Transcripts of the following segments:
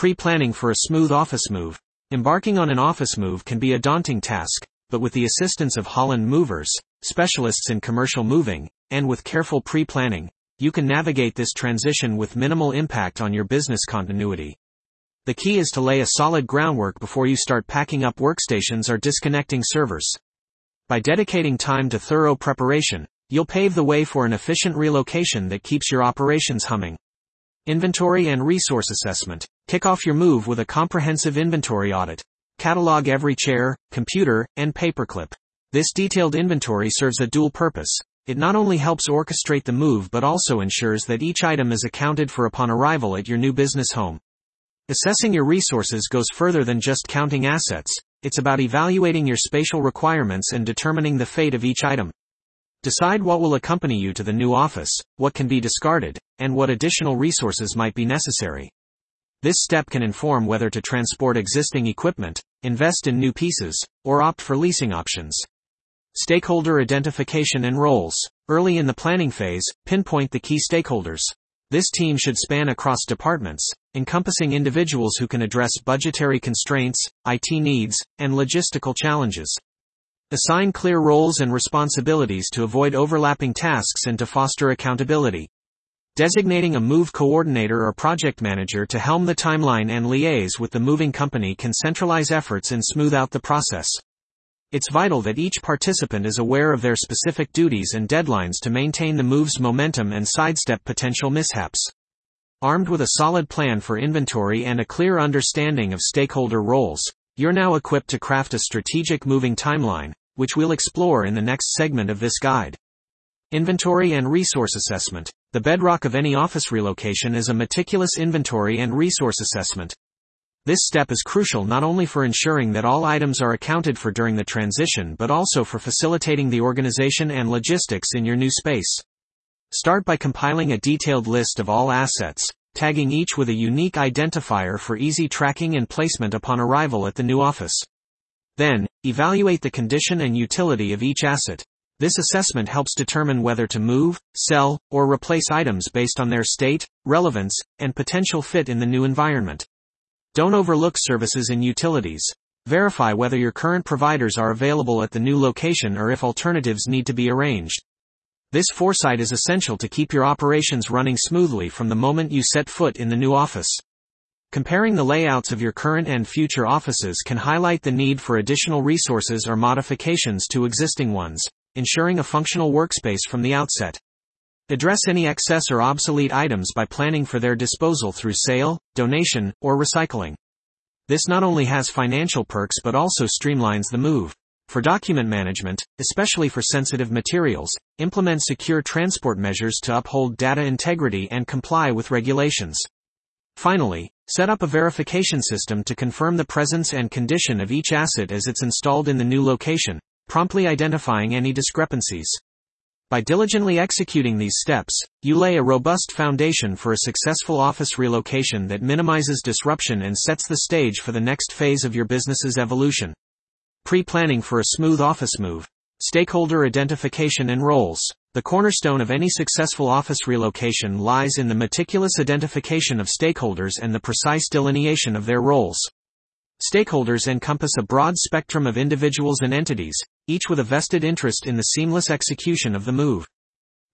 Pre-planning for a smooth office move. Embarking on an office move can be a daunting task, but with the assistance of Holland Movers, specialists in commercial moving, and with careful pre-planning, you can navigate this transition with minimal impact on your business continuity. The key is to lay a solid groundwork before you start packing up workstations or disconnecting servers. By dedicating time to thorough preparation, you'll pave the way for an efficient relocation that keeps your operations humming. Inventory and resource assessment. Kick off your move with a comprehensive inventory audit. Catalog every chair, computer, and paperclip. This detailed inventory serves a dual purpose. It not only helps orchestrate the move but also ensures that each item is accounted for upon arrival at your new business home. Assessing your resources goes further than just counting assets. It's about evaluating your spatial requirements and determining the fate of each item. Decide what will accompany you to the new office, what can be discarded, and what additional resources might be necessary. This step can inform whether to transport existing equipment, invest in new pieces, or opt for leasing options. Stakeholder identification and roles. Early in the planning phase, pinpoint the key stakeholders. This team should span across departments, encompassing individuals who can address budgetary constraints, IT needs, and logistical challenges. Assign clear roles and responsibilities to avoid overlapping tasks and to foster accountability. Designating a move coordinator or project manager to helm the timeline and liaise with the moving company can centralize efforts and smooth out the process. It's vital that each participant is aware of their specific duties and deadlines to maintain the move's momentum and sidestep potential mishaps. Armed with a solid plan for inventory and a clear understanding of stakeholder roles, you're now equipped to craft a strategic moving timeline, which we'll explore in the next segment of this guide. Inventory and resource assessment. The bedrock of any office relocation is a meticulous inventory and resource assessment. This step is crucial not only for ensuring that all items are accounted for during the transition but also for facilitating the organization and logistics in your new space. Start by compiling a detailed list of all assets, tagging each with a unique identifier for easy tracking and placement upon arrival at the new office. Then, evaluate the condition and utility of each asset. This assessment helps determine whether to move, sell, or replace items based on their state, relevance, and potential fit in the new environment. Don't overlook services and utilities. Verify whether your current providers are available at the new location or if alternatives need to be arranged. This foresight is essential to keep your operations running smoothly from the moment you set foot in the new office. Comparing the layouts of your current and future offices can highlight the need for additional resources or modifications to existing ones, ensuring a functional workspace from the outset. Address any excess or obsolete items by planning for their disposal through sale, donation, or recycling. This not only has financial perks but also streamlines the move. For document management, especially for sensitive materials, implement secure transport measures to uphold data integrity and comply with regulations. Finally, set up a verification system to confirm the presence and condition of each asset as it's installed in the new location, promptly identifying any discrepancies. By diligently executing these steps, you lay a robust foundation for a successful office relocation that minimizes disruption and sets the stage for the next phase of your business's evolution. Pre-planning for a smooth office move. Stakeholder identification and roles. The cornerstone of any successful office relocation lies in the meticulous identification of stakeholders and the precise delineation of their roles. Stakeholders encompass a broad spectrum of individuals and entities, each with a vested interest in the seamless execution of the move.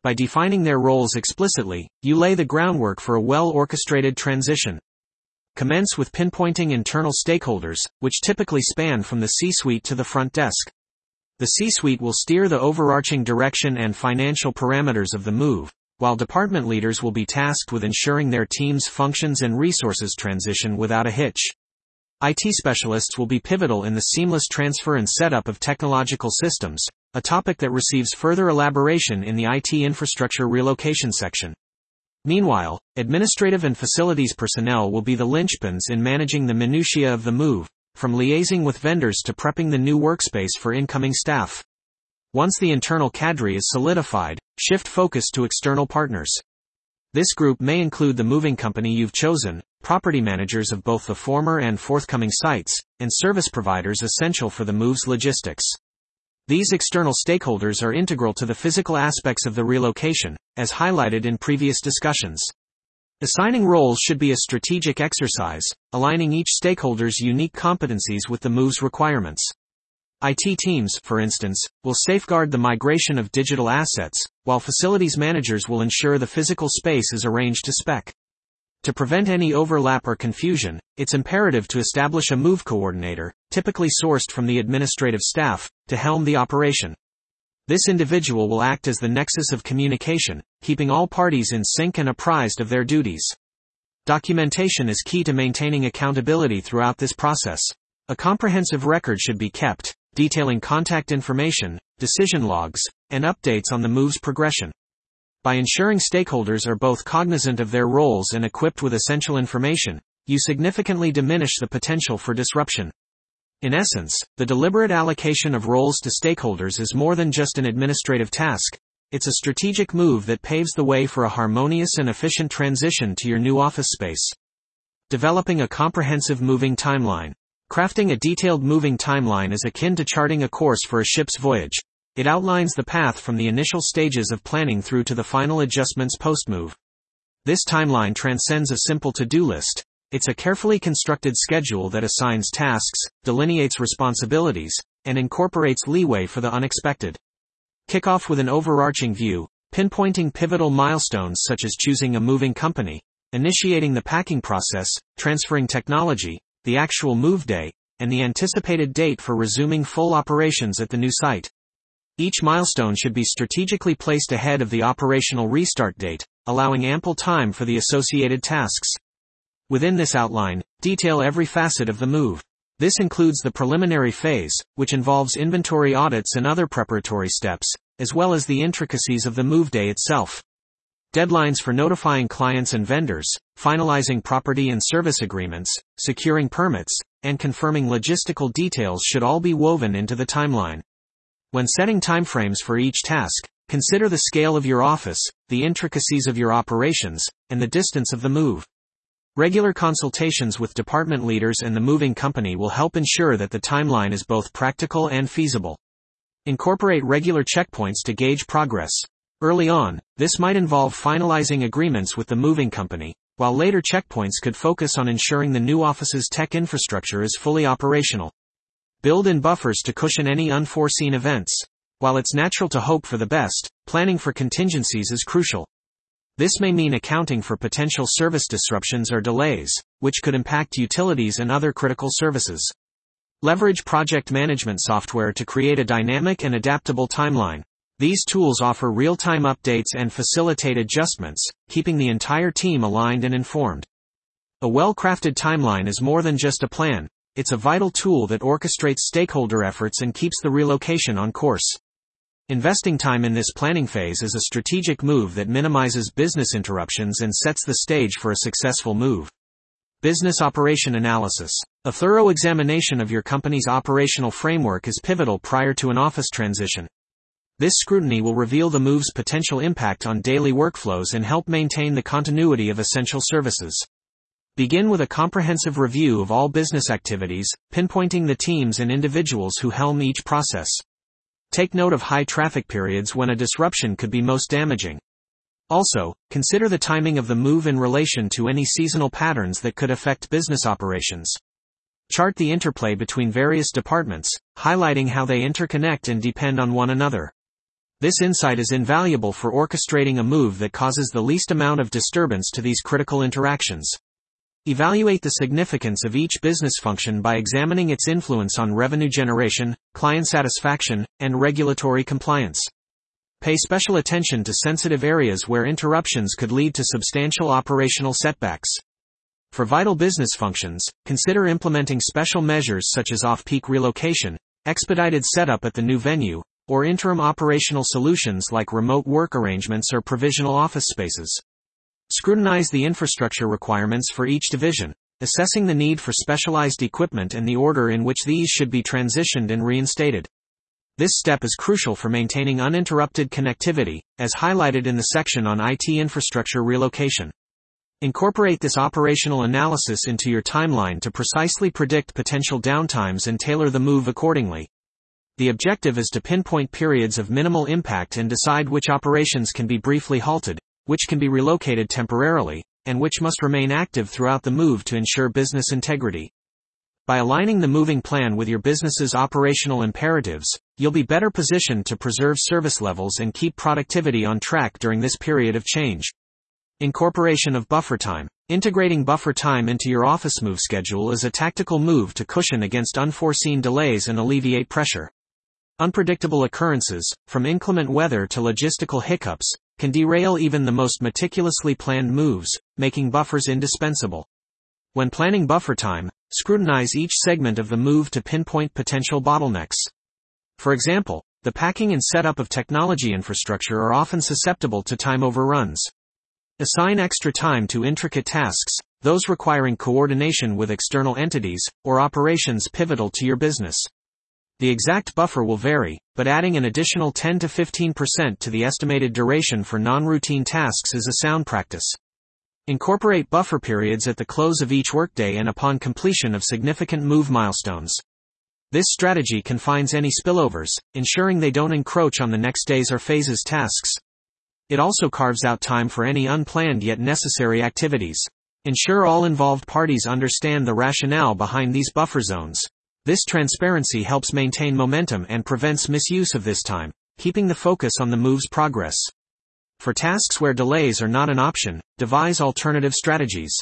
By defining their roles explicitly, you lay the groundwork for a well orchestrated transition. Commence with pinpointing internal stakeholders, which typically span from the C suite to the front desk. The C-suite will steer the overarching direction and financial parameters of the move, while department leaders will be tasked with ensuring their team's functions and resources transition without a hitch. IT specialists will be pivotal in the seamless transfer and setup of technological systems, a topic that receives further elaboration in the IT infrastructure relocation section. Meanwhile, administrative and facilities personnel will be the linchpins in managing the minutiae of the move, from liaising with vendors to prepping the new workspace for incoming staff. Once the internal cadre is solidified, shift focus to external partners. This group may include the moving company you've chosen, property managers of both the former and forthcoming sites, and service providers essential for the move's logistics. These external stakeholders are integral to the physical aspects of the relocation, as highlighted in previous discussions. Assigning roles should be a strategic exercise, aligning each stakeholder's unique competencies with the move's requirements. IT teams, for instance, will safeguard the migration of digital assets, while facilities managers will ensure the physical space is arranged to spec. To prevent any overlap or confusion, it's imperative to establish a move coordinator, typically sourced from the administrative staff, to helm the operation. This individual will act as the nexus of communication, keeping all parties in sync and apprised of their duties. Documentation is key to maintaining accountability throughout this process. A comprehensive record should be kept, detailing contact information, decision logs, and updates on the move's progression. By ensuring stakeholders are both cognizant of their roles and equipped with essential information, you significantly diminish the potential for disruption. In essence, the deliberate allocation of roles to stakeholders is more than just an administrative task. It's a strategic move that paves the way for a harmonious and efficient transition to your new office space. Developing a comprehensive moving timeline. Crafting a detailed moving timeline is akin to charting a course for a ship's voyage. It outlines the path from the initial stages of planning through to the final adjustments post-move. This timeline transcends a simple to-do list. It's a carefully constructed schedule that assigns tasks, delineates responsibilities, and incorporates leeway for the unexpected. Kick off with an overarching view, pinpointing pivotal milestones such as choosing a moving company, initiating the packing process, transferring technology, the actual move day, and the anticipated date for resuming full operations at the new site. Each milestone should be strategically placed ahead of the operational restart date, allowing ample time for the associated tasks. Within this outline, detail every facet of the move. This includes the preliminary phase, which involves inventory audits and other preparatory steps, as well as the intricacies of the move day itself. Deadlines for notifying clients and vendors, finalizing property and service agreements, securing permits, and confirming logistical details should all be woven into the timeline. When setting timeframes for each task, consider the scale of your office, the intricacies of your operations, and the distance of the move. Regular consultations with department leaders and the moving company will help ensure that the timeline is both practical and feasible. Incorporate regular checkpoints to gauge progress. Early on, this might involve finalizing agreements with the moving company, while later checkpoints could focus on ensuring the new office's tech infrastructure is fully operational. Build in buffers to cushion any unforeseen events. While it's natural to hope for the best, planning for contingencies is crucial. This may mean accounting for potential service disruptions or delays, which could impact utilities and other critical services. Leverage project management software to create a dynamic and adaptable timeline. These tools offer real-time updates and facilitate adjustments, keeping the entire team aligned and informed. A well-crafted timeline is more than just a plan, it's a vital tool that orchestrates stakeholder efforts and keeps the relocation on course. Investing time in this planning phase is a strategic move that minimizes business interruptions and sets the stage for a successful move. Business Operation Analysis. A thorough examination of your company's operational framework is pivotal prior to an office transition. This scrutiny will reveal the move's potential impact on daily workflows and help maintain the continuity of essential services. Begin with a comprehensive review of all business activities, pinpointing the teams and individuals who helm each process. Take note of high traffic periods when a disruption could be most damaging. Also, consider the timing of the move in relation to any seasonal patterns that could affect business operations. Chart the interplay between various departments, highlighting how they interconnect and depend on one another. This insight is invaluable for orchestrating a move that causes the least amount of disturbance to these critical interactions. Evaluate the significance of each business function by examining its influence on revenue generation, client satisfaction, and regulatory compliance. Pay special attention to sensitive areas where interruptions could lead to substantial operational setbacks. For vital business functions, consider implementing special measures such as off-peak relocation, expedited setup at the new venue, or interim operational solutions like remote work arrangements or provisional office spaces. Scrutinize the infrastructure requirements for each division, assessing the need for specialized equipment and the order in which these should be transitioned and reinstated. This step is crucial for maintaining uninterrupted connectivity, as highlighted in the section on IT infrastructure relocation. Incorporate this operational analysis into your timeline to precisely predict potential downtimes and tailor the move accordingly. The objective is to pinpoint periods of minimal impact and decide which operations can be briefly halted, which can be relocated temporarily, and which must remain active throughout the move to ensure business integrity. By aligning the moving plan with your business's operational imperatives, you'll be better positioned to preserve service levels and keep productivity on track during this period of change. Incorporation of buffer time. Integrating buffer time into your office move schedule is a tactical move to cushion against unforeseen delays and alleviate pressure. Unpredictable occurrences, from inclement weather to logistical hiccups, can derail even the most meticulously planned moves, making buffers indispensable. When planning buffer time, scrutinize each segment of the move to pinpoint potential bottlenecks. For example, the packing and setup of technology infrastructure are often susceptible to time overruns. Assign extra time to intricate tasks, those requiring coordination with external entities, or operations pivotal to your business. The exact buffer will vary, but adding an additional 10 to 15% to the estimated duration for non-routine tasks is a sound practice. Incorporate buffer periods at the close of each workday and upon completion of significant move milestones. This strategy confines any spillovers, ensuring they don't encroach on the next day's or phase's tasks. It also carves out time for any unplanned yet necessary activities. Ensure all involved parties understand the rationale behind these buffer zones. This transparency helps maintain momentum and prevents misuse of this time, keeping the focus on the move's progress. For tasks where delays are not an option, devise alternative strategies.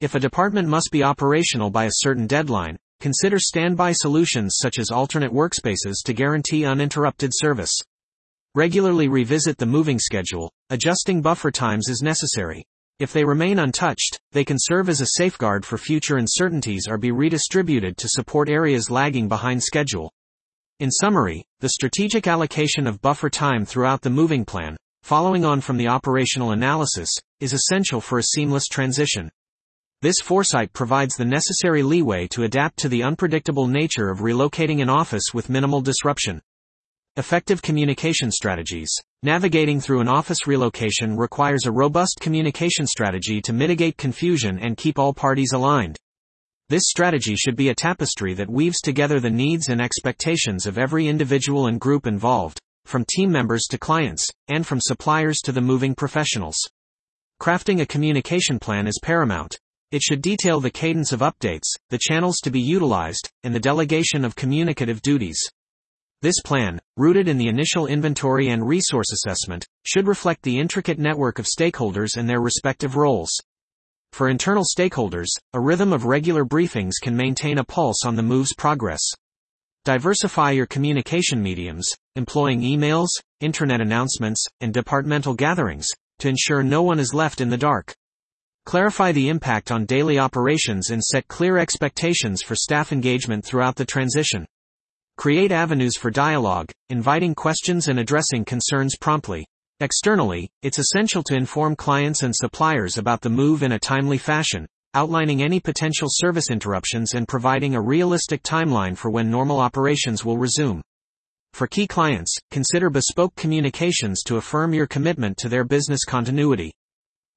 If a department must be operational by a certain deadline, consider standby solutions such as alternate workspaces to guarantee uninterrupted service. Regularly revisit the moving schedule, adjusting buffer times as necessary. If they remain untouched, they can serve as a safeguard for future uncertainties or be redistributed to support areas lagging behind schedule. In summary, the strategic allocation of buffer time throughout the moving plan, following on from the operational analysis, is essential for a seamless transition. This foresight provides the necessary leeway to adapt to the unpredictable nature of relocating an office with minimal disruption. Effective communication strategies. Navigating through an office relocation requires a robust communication strategy to mitigate confusion and keep all parties aligned. This strategy should be a tapestry that weaves together the needs and expectations of every individual and group involved, from team members to clients, and from suppliers to the moving professionals. Crafting a communication plan is paramount. It should detail the cadence of updates, the channels to be utilized, and the delegation of communicative duties. This plan, rooted in the initial inventory and resource assessment, should reflect the intricate network of stakeholders and their respective roles. For internal stakeholders, a rhythm of regular briefings can maintain a pulse on the move's progress. Diversify your communication mediums, employing emails, internet announcements, and departmental gatherings, to ensure no one is left in the dark. Clarify the impact on daily operations and set clear expectations for staff engagement throughout the transition. Create avenues for dialogue, inviting questions and addressing concerns promptly. Externally, it's essential to inform clients and suppliers about the move in a timely fashion, outlining any potential service interruptions and providing a realistic timeline for when normal operations will resume. For key clients, consider bespoke communications to affirm your commitment to their business continuity.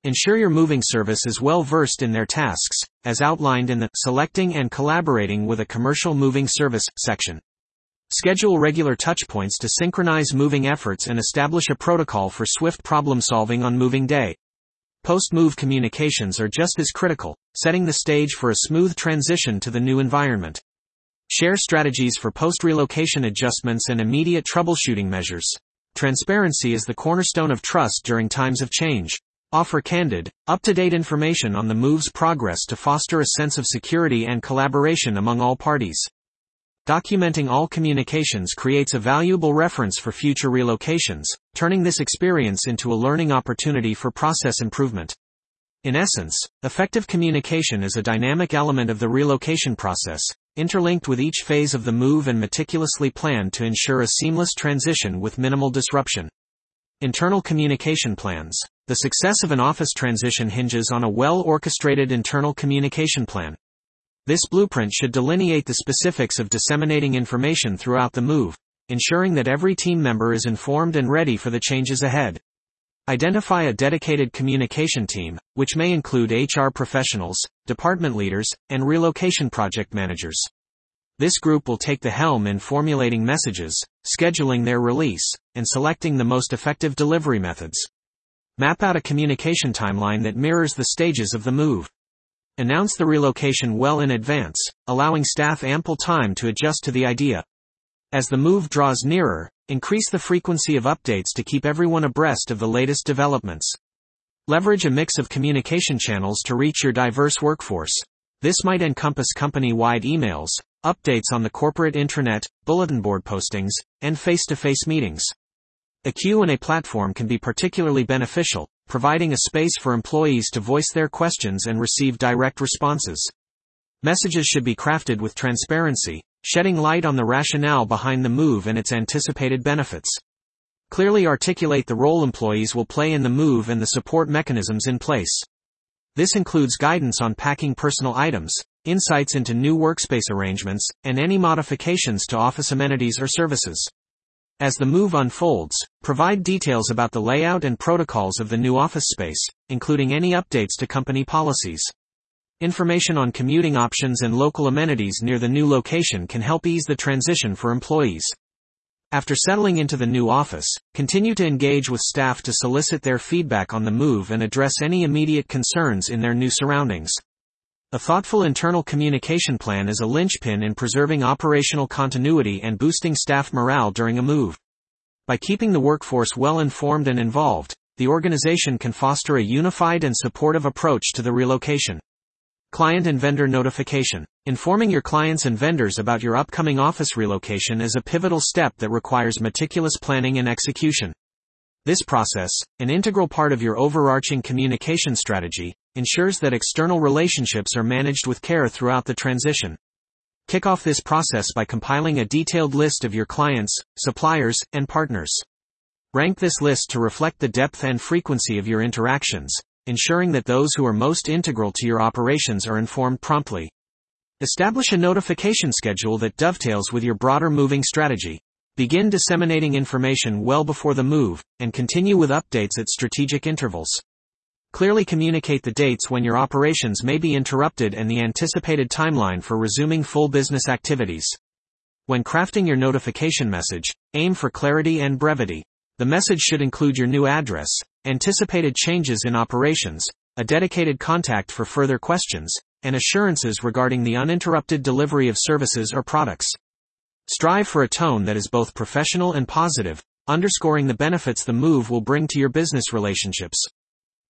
Ensure your moving service is well versed in their tasks, as outlined in the Selecting and Collaborating with a Commercial Moving Service section. Schedule regular touchpoints to synchronize moving efforts and establish a protocol for swift problem solving on moving day. Post-move communications are just as critical, setting the stage for a smooth transition to the new environment. Share strategies for post-relocation adjustments and immediate troubleshooting measures. Transparency is the cornerstone of trust during times of change. Offer candid, up-to-date information on the move's progress to foster a sense of security and collaboration among all parties. Documenting all communications creates a valuable reference for future relocations, turning this experience into a learning opportunity for process improvement. In essence, effective communication is a dynamic element of the relocation process, interlinked with each phase of the move and meticulously planned to ensure a seamless transition with minimal disruption. Internal communication plans. The success of an office transition hinges on a well orchestrated internal communication plan. This blueprint should delineate the specifics of disseminating information throughout the move, ensuring that every team member is informed and ready for the changes ahead. Identify a dedicated communication team, which may include HR professionals, department leaders, and relocation project managers. This group will take the helm in formulating messages, scheduling their release, and selecting the most effective delivery methods. Map out a communication timeline that mirrors the stages of the move. Announce the relocation well in advance, allowing staff ample time to adjust to the idea. As the move draws nearer, increase the frequency of updates to keep everyone abreast of the latest developments. Leverage a mix of communication channels to reach your diverse workforce. This might encompass company-wide emails, updates on the corporate intranet, bulletin board postings, and face-to-face meetings. A Q&A platform can be particularly beneficial, providing a space for employees to voice their questions and receive direct responses. Messages should be crafted with transparency, shedding light on the rationale behind the move and its anticipated benefits. Clearly articulate the role employees will play in the move and the support mechanisms in place. This includes guidance on packing personal items, insights into new workspace arrangements, and any modifications to office amenities or services. As the move unfolds, provide details about the layout and protocols of the new office space, including any updates to company policies. Information on commuting options and local amenities near the new location can help ease the transition for employees. After settling into the new office, continue to engage with staff to solicit their feedback on the move and address any immediate concerns in their new surroundings. A thoughtful internal communication plan is a linchpin in preserving operational continuity and boosting staff morale during a move. By keeping the workforce well informed and involved, the organization can foster a unified and supportive approach to the relocation. Client and vendor notification. Informing your clients and vendors about your upcoming office relocation is a pivotal step that requires meticulous planning and execution. This process, an integral part of your overarching communication strategy, ensures that external relationships are managed with care throughout the transition. Kick off this process by compiling a detailed list of your clients, suppliers, and partners. Rank this list to reflect the depth and frequency of your interactions, ensuring that those who are most integral to your operations are informed promptly. Establish a notification schedule that dovetails with your broader moving strategy. Begin disseminating information well before the move, and continue with updates at strategic intervals. Clearly communicate the dates when your operations may be interrupted and the anticipated timeline for resuming full business activities. When crafting your notification message, aim for clarity and brevity. The message should include your new address, anticipated changes in operations, a dedicated contact for further questions, and assurances regarding the uninterrupted delivery of services or products. Strive for a tone that is both professional and positive, underscoring the benefits the move will bring to your business relationships.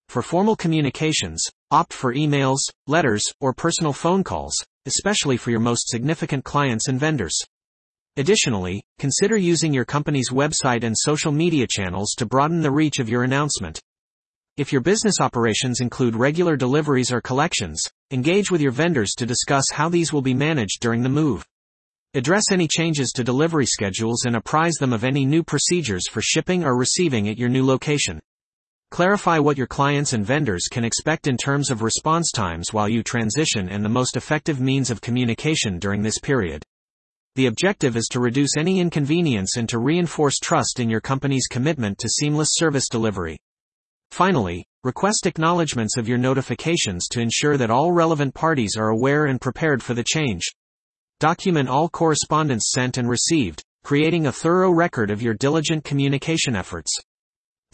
For formal communications, opt for emails, letters, or personal phone calls, especially for your most significant clients and vendors. Additionally, consider using your company's website and social media channels to broaden the reach of your announcement. If your business operations include regular deliveries or collections, engage with your vendors to discuss how these will be managed during the move. Address any changes to delivery schedules and apprise them of any new procedures for shipping or receiving at your new location. Clarify what your clients and vendors can expect in terms of response times while you transition and the most effective means of communication during this period. The objective is to reduce any inconvenience and to reinforce trust in your company's commitment to seamless service delivery. Finally, request acknowledgements of your notifications to ensure that all relevant parties are aware and prepared for the change. Document all correspondence sent and received, creating a thorough record of your diligent communication efforts.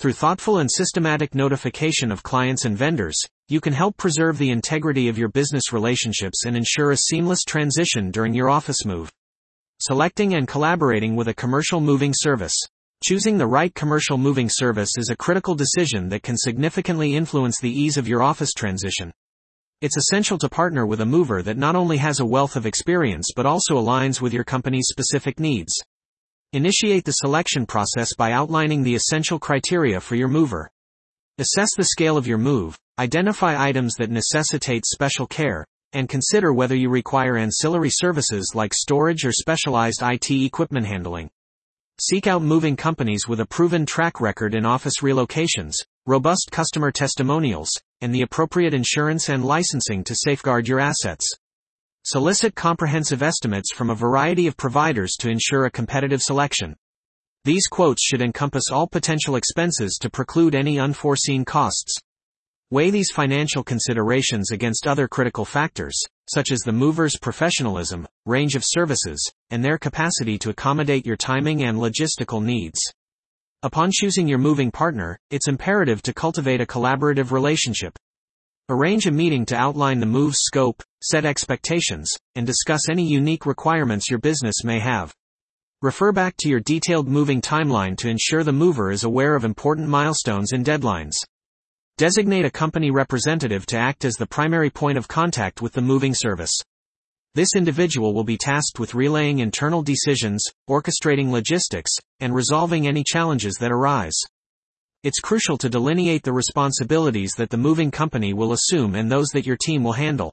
Through thoughtful and systematic notification of clients and vendors, you can help preserve the integrity of your business relationships and ensure a seamless transition during your office move. Selecting and collaborating with a commercial moving service. Choosing the right commercial moving service is a critical decision that can significantly influence the ease of your office transition. It's essential to partner with a mover that not only has a wealth of experience but also aligns with your company's specific needs. Initiate the selection process by outlining the essential criteria for your mover. Assess the scale of your move, identify items that necessitate special care, and consider whether you require ancillary services like storage or specialized IT equipment handling. Seek out moving companies with a proven track record in office relocations, robust customer testimonials, and the appropriate insurance and licensing to safeguard your assets. Solicit comprehensive estimates from a variety of providers to ensure a competitive selection. These quotes should encompass all potential expenses to preclude any unforeseen costs. Weigh these financial considerations against other critical factors, such as the mover's professionalism, range of services, and their capacity to accommodate your timing and logistical needs. Upon choosing your moving partner, it's imperative to cultivate a collaborative relationship. Arrange a meeting to outline the move's scope, set expectations, and discuss any unique requirements your business may have. Refer back to your detailed moving timeline to ensure the mover is aware of important milestones and deadlines. Designate a company representative to act as the primary point of contact with the moving service. This individual will be tasked with relaying internal decisions, orchestrating logistics, and resolving any challenges that arise. It's crucial to delineate the responsibilities that the moving company will assume and those that your team will handle.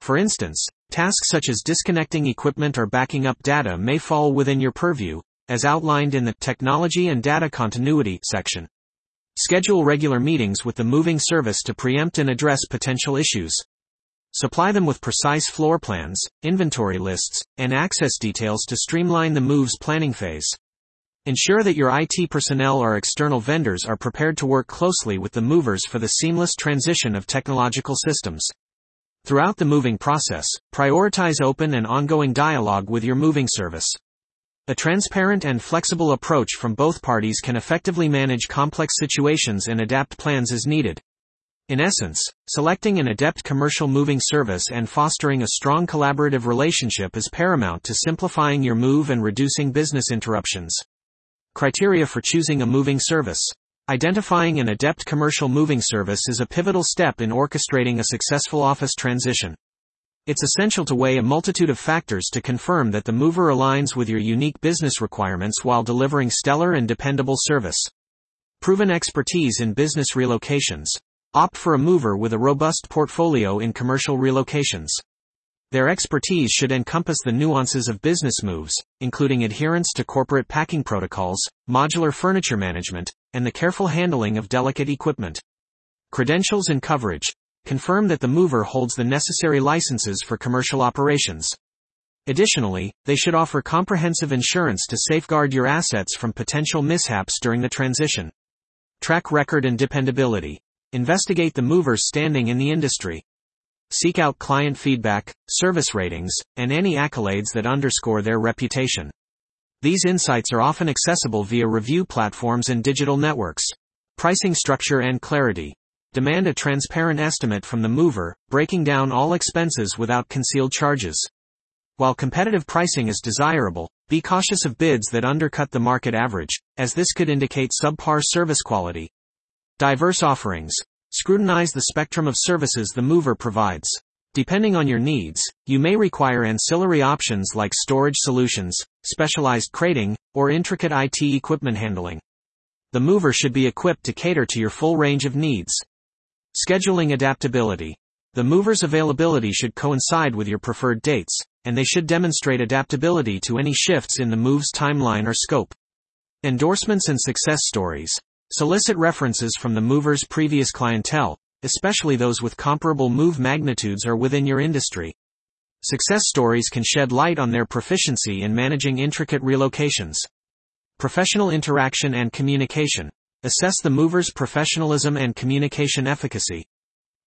For instance, tasks such as disconnecting equipment or backing up data may fall within your purview, as outlined in the Technology and Data Continuity section. Schedule regular meetings with the moving service to preempt and address potential issues. Supply them with precise floor plans, inventory lists, and access details to streamline the move's planning phase. Ensure that your IT personnel or external vendors are prepared to work closely with the movers for the seamless transition of technological systems. Throughout the moving process, prioritize open and ongoing dialogue with your moving service. A transparent and flexible approach from both parties can effectively manage complex situations and adapt plans as needed. In essence, selecting an adept commercial moving service and fostering a strong collaborative relationship is paramount to simplifying your move and reducing business interruptions. Criteria for choosing a moving service. Identifying an adept commercial moving service is a pivotal step in orchestrating a successful office transition. It's essential to weigh a multitude of factors to confirm that the mover aligns with your unique business requirements while delivering stellar and dependable service. Proven expertise in business relocations. Opt for a mover with a robust portfolio in commercial relocations. Their expertise should encompass the nuances of business moves, including adherence to corporate packing protocols, modular furniture management, and the careful handling of delicate equipment. Credentials and coverage. Confirm that the mover holds the necessary licenses for commercial operations. Additionally, they should offer comprehensive insurance to safeguard your assets from potential mishaps during the transition. Track record and dependability. Investigate the mover's standing in the industry. Seek out client feedback, service ratings, and any accolades that underscore their reputation. These insights are often accessible via review platforms and digital networks. Pricing structure and clarity. Demand a transparent estimate from the mover, breaking down all expenses without concealed charges. While competitive pricing is desirable, be cautious of bids that undercut the market average, as this could indicate subpar service quality. Diverse offerings. Scrutinize the spectrum of services the mover provides. Depending on your needs, you may require ancillary options like storage solutions, specialized crating, or intricate IT equipment handling. The mover should be equipped to cater to your full range of needs. Scheduling adaptability. The mover's availability should coincide with your preferred dates, and they should demonstrate adaptability to any shifts in the move's timeline or scope. Endorsements and success stories. Solicit references from the mover's previous clientele, especially those with comparable move magnitudes or within your industry. Success stories can shed light on their proficiency in managing intricate relocations. Professional interaction and communication. Assess the mover's professionalism and communication efficacy.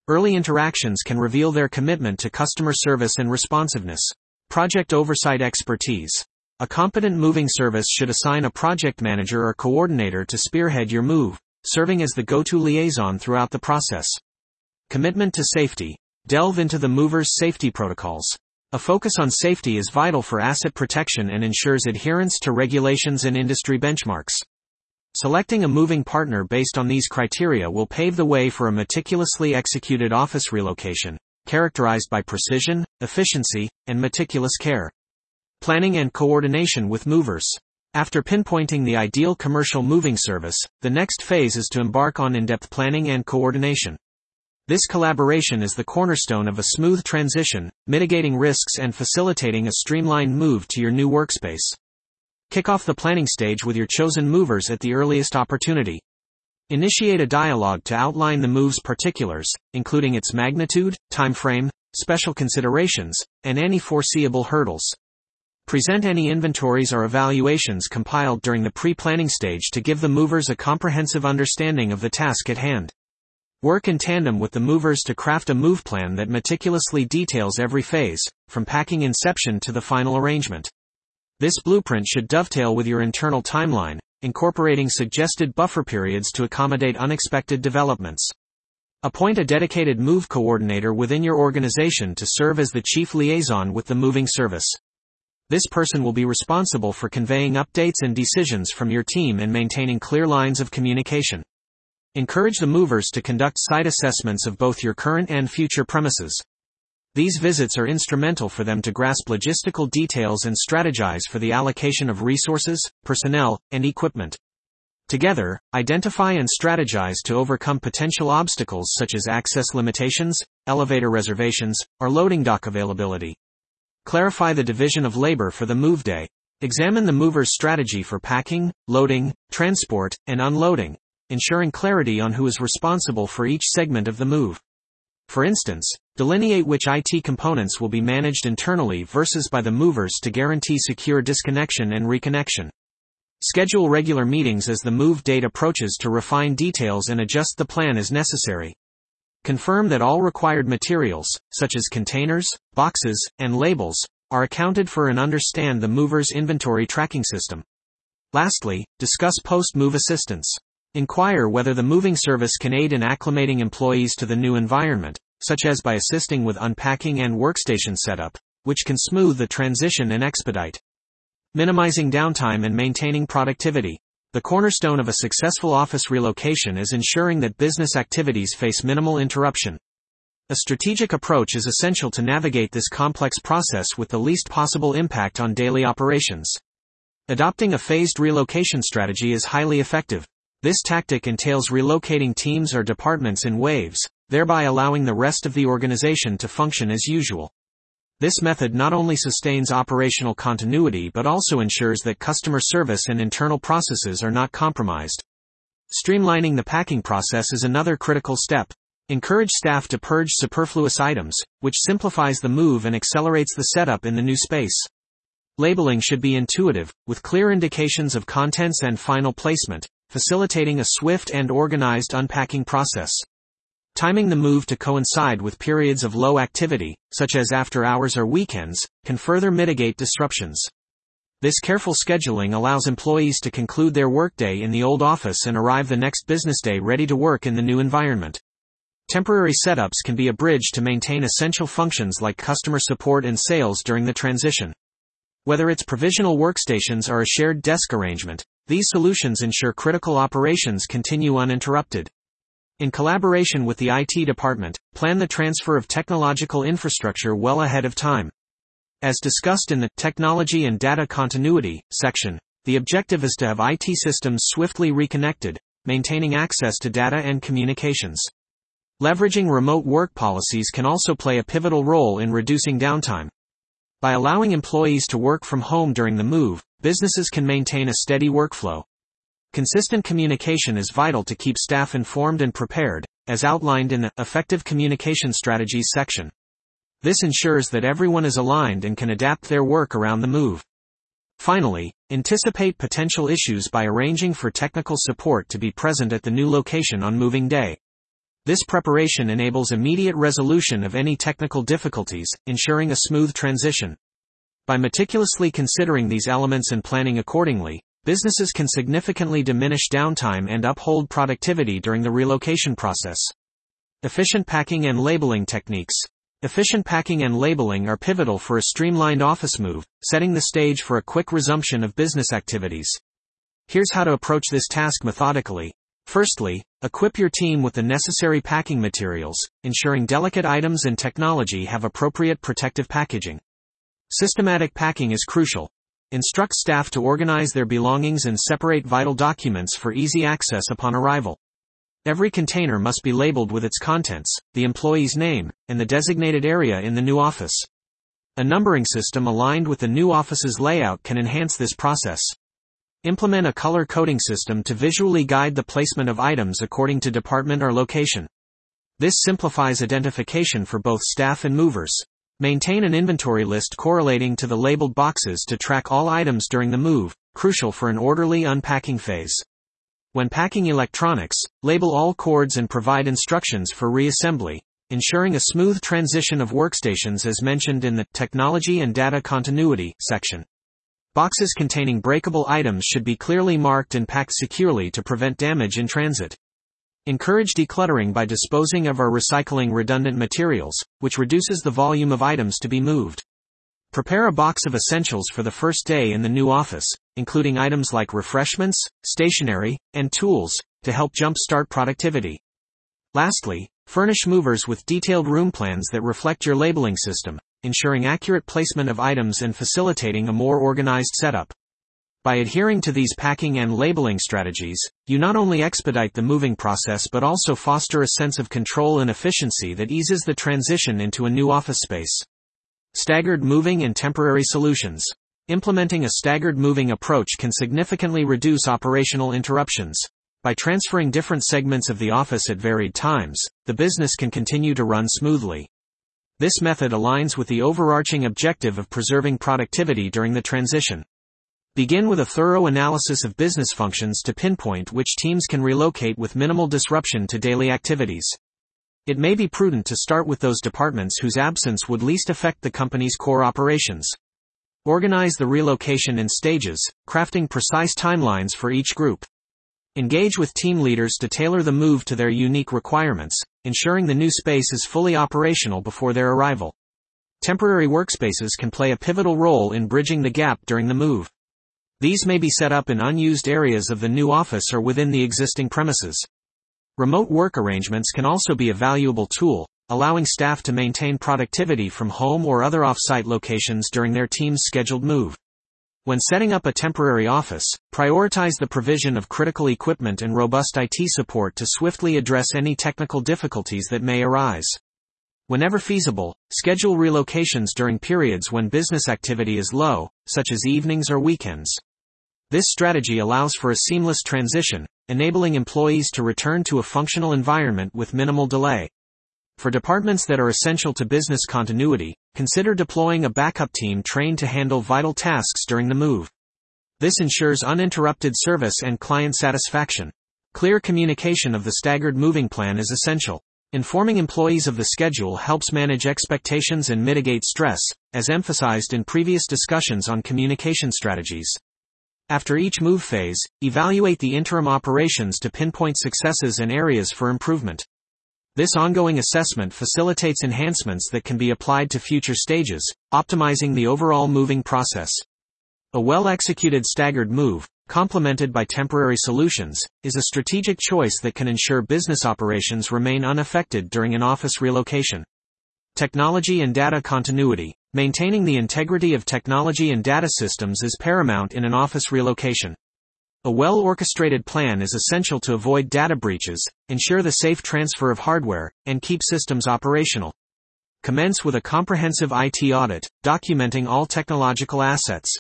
Early interactions can reveal their commitment to customer service and responsiveness. Project oversight expertise. A competent moving service should assign a project manager or coordinator to spearhead your move, serving as the go-to liaison throughout the process. Commitment to safety. Delve into the mover's safety protocols. A focus on safety is vital for asset protection and ensures adherence to regulations and industry benchmarks. Selecting a moving partner based on these criteria will pave the way for a meticulously executed office relocation, characterized by precision, efficiency, and meticulous care. Planning and coordination with movers. After pinpointing the ideal commercial moving service, the next phase is to embark on in-depth planning and coordination. This collaboration is the cornerstone of a smooth transition, mitigating risks and facilitating a streamlined move to your new workspace. Kick off the planning stage with your chosen movers at the earliest opportunity. Initiate a dialogue to outline the move's particulars, including its magnitude, time frame, special considerations, and any foreseeable hurdles. Present any inventories or evaluations compiled during the pre-planning stage to give the movers a comprehensive understanding of the task at hand. Work in tandem with the movers to craft a move plan that meticulously details every phase, from packing inception to the final arrangement. This blueprint should dovetail with your internal timeline, incorporating suggested buffer periods to accommodate unexpected developments. Appoint a dedicated move coordinator within your organization to serve as the chief liaison with the moving service. This person will be responsible for conveying updates and decisions from your team and maintaining clear lines of communication. Encourage the movers to conduct site assessments of both your current and future premises. These visits are instrumental for them to grasp logistical details and strategize for the allocation of resources, personnel, and equipment. Together, identify and strategize to overcome potential obstacles such as access limitations, elevator reservations, or loading dock availability. Clarify the division of labor for the move day. Examine the mover's strategy for packing, loading, transport, and unloading, ensuring clarity on who is responsible for each segment of the move. For instance, delineate which IT components will be managed internally versus by the movers to guarantee secure disconnection and reconnection. Schedule regular meetings as the move date approaches to refine details and adjust the plan as necessary. Confirm that all required materials, such as containers, boxes, and labels, are accounted for and understand the mover's inventory tracking system. Lastly, discuss post-move assistance. Inquire whether the moving service can aid in acclimating employees to the new environment, such as by assisting with unpacking and workstation setup, which can smooth the transition and expedite minimizing downtime and maintaining productivity. The cornerstone of a successful office relocation is ensuring that business activities face minimal interruption. A strategic approach is essential to navigate this complex process with the least possible impact on daily operations. Adopting a phased relocation strategy is highly effective. This tactic entails relocating teams or departments in waves, thereby allowing the rest of the organization to function as usual. This method not only sustains operational continuity but also ensures that customer service and internal processes are not compromised. Streamlining the packing process is another critical step. Encourage staff to purge superfluous items, which simplifies the move and accelerates the setup in the new space. Labeling should be intuitive, with clear indications of contents and final placement, facilitating a swift and organized unpacking process. Timing the move to coincide with periods of low activity, such as after hours or weekends, can further mitigate disruptions. This careful scheduling allows employees to conclude their workday in the old office and arrive the next business day ready to work in the new environment. Temporary setups can be a bridge to maintain essential functions like customer support and sales during the transition. Whether it's provisional workstations or a shared desk arrangement, these solutions ensure critical operations continue uninterrupted. In collaboration with the IT department, plan the transfer of technological infrastructure well ahead of time. As discussed in the Technology and Data Continuity section, the objective is to have IT systems swiftly reconnected, maintaining access to data and communications. Leveraging remote work policies can also play a pivotal role in reducing downtime. By allowing employees to work from home during the move, businesses can maintain a steady workflow. Consistent communication is vital to keep staff informed and prepared, as outlined in the Effective Communication Strategies section. This ensures that everyone is aligned and can adapt their work around the move. Finally, anticipate potential issues by arranging for technical support to be present at the new location on moving day. This preparation enables immediate resolution of any technical difficulties, ensuring a smooth transition. By meticulously considering these elements and planning accordingly, businesses can significantly diminish downtime and uphold productivity during the relocation process. Efficient packing and labeling techniques. Efficient packing and labeling are pivotal for a streamlined office move, setting the stage for a quick resumption of business activities. Here's how to approach this task methodically. Firstly, equip your team with the necessary packing materials, ensuring delicate items and technology have appropriate protective packaging. Systematic packing is crucial, Instruct staff to organize their belongings and separate vital documents for easy access upon arrival. Every container must be labeled with its contents, the employee's name, and the designated area in the new office. A numbering system aligned with the new office's layout can enhance this process. Implement a color coding system to visually guide the placement of items according to department or location. This simplifies identification for both staff and movers. Maintain an inventory list correlating to the labeled boxes to track all items during the move, crucial for an orderly unpacking phase. When packing electronics, label all cords and provide instructions for reassembly, ensuring a smooth transition of workstations as mentioned in the Technology and Data Continuity section. Boxes containing breakable items should be clearly marked and packed securely to prevent damage in transit. Encourage decluttering by disposing of or recycling redundant materials, which reduces the volume of items to be moved. Prepare a box of essentials for the first day in the new office, including items like refreshments, stationery, and tools, to help jumpstart productivity. Lastly, furnish movers with detailed room plans that reflect your labeling system, ensuring accurate placement of items and facilitating a more organized setup. By adhering to these packing and labeling strategies, you not only expedite the moving process but also foster a sense of control and efficiency that eases the transition into a new office space. Staggered moving and temporary solutions. Implementing a staggered moving approach can significantly reduce operational interruptions. By transferring different segments of the office at varied times, the business can continue to run smoothly. This method aligns with the overarching objective of preserving productivity during the transition. Begin with a thorough analysis of business functions to pinpoint which teams can relocate with minimal disruption to daily activities. It may be prudent to start with those departments whose absence would least affect the company's core operations. Organize the relocation in stages, crafting precise timelines for each group. Engage with team leaders to tailor the move to their unique requirements, ensuring the new space is fully operational before their arrival. Temporary workspaces can play a pivotal role in bridging the gap during the move. These may be set up in unused areas of the new office or within the existing premises. Remote work arrangements can also be a valuable tool, allowing staff to maintain productivity from home or other off-site locations during their team's scheduled move. When setting up a temporary office, prioritize the provision of critical equipment and robust IT support to swiftly address any technical difficulties that may arise. Whenever feasible, schedule relocations during periods when business activity is low, such as evenings or weekends. This strategy allows for a seamless transition, enabling employees to return to a functional environment with minimal delay. For departments that are essential to business continuity, consider deploying a backup team trained to handle vital tasks during the move. This ensures uninterrupted service and client satisfaction. Clear communication of the staggered moving plan is essential. Informing employees of the schedule helps manage expectations and mitigate stress, as emphasized in previous discussions on communication strategies. After each move phase, evaluate the interim operations to pinpoint successes and areas for improvement. This ongoing assessment facilitates enhancements that can be applied to future stages, optimizing the overall moving process. A well executed staggered move, complemented by temporary solutions, is a strategic choice that can ensure business operations remain unaffected during an office relocation. Technology and data continuity. Maintaining the integrity of technology and data systems is paramount in an office relocation. A well orchestrated plan is essential to avoid data breaches, ensure the safe transfer of hardware, and keep systems operational. Commence with a comprehensive IT audit, documenting all technological assets,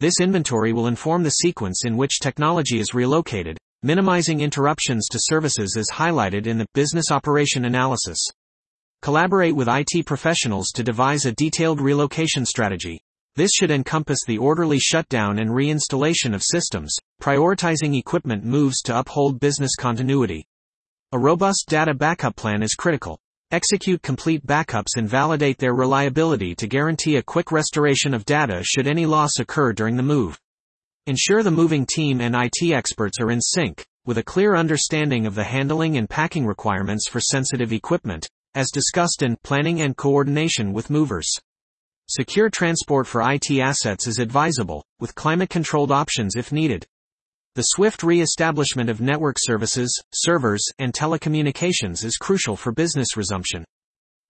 this inventory will inform the sequence in which technology is relocated, minimizing interruptions to services as highlighted in the business operation analysis. Collaborate with IT professionals to devise a detailed relocation strategy. This should encompass the orderly shutdown and reinstallation of systems, prioritizing equipment moves to uphold business continuity. A robust data backup plan is critical. Execute complete backups and validate their reliability to guarantee a quick restoration of data should any loss occur during the move. Ensure the moving team and IT experts are in sync, with a clear understanding of the handling and packing requirements for sensitive equipment, as discussed in planning and coordination with movers. Secure transport for IT assets is advisable, with climate controlled options if needed. The swift re-establishment of network services, servers, and telecommunications is crucial for business resumption.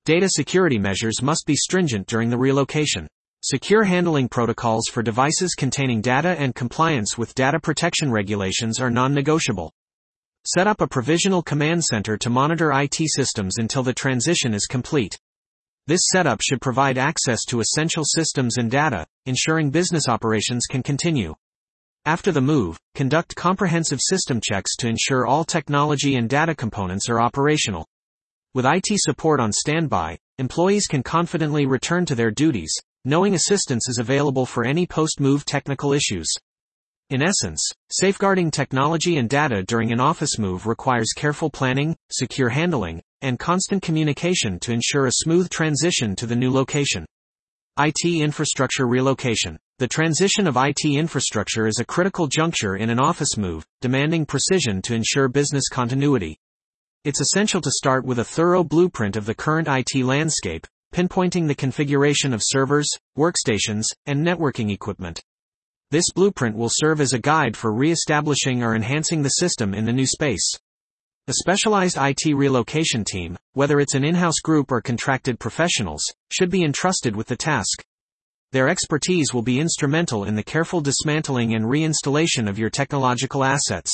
Data security measures must be stringent during the relocation. Secure handling protocols for devices containing data and compliance with data protection regulations are non-negotiable. Set up a provisional command center to monitor IT systems until the transition is complete. This setup should provide access to essential systems and data, ensuring business operations can continue. After the move, conduct comprehensive system checks to ensure all technology and data components are operational. With IT support on standby, employees can confidently return to their duties, knowing assistance is available for any post-move technical issues. In essence, safeguarding technology and data during an office move requires careful planning, secure handling, and constant communication to ensure a smooth transition to the new location. IT infrastructure relocation. The transition of IT infrastructure is a critical juncture in an office move, demanding precision to ensure business continuity. It's essential to start with a thorough blueprint of the current IT landscape, pinpointing the configuration of servers, workstations, and networking equipment. This blueprint will serve as a guide for re-establishing or enhancing the system in the new space. A specialized IT relocation team, whether it's an in-house group or contracted professionals, should be entrusted with the task. Their expertise will be instrumental in the careful dismantling and reinstallation of your technological assets.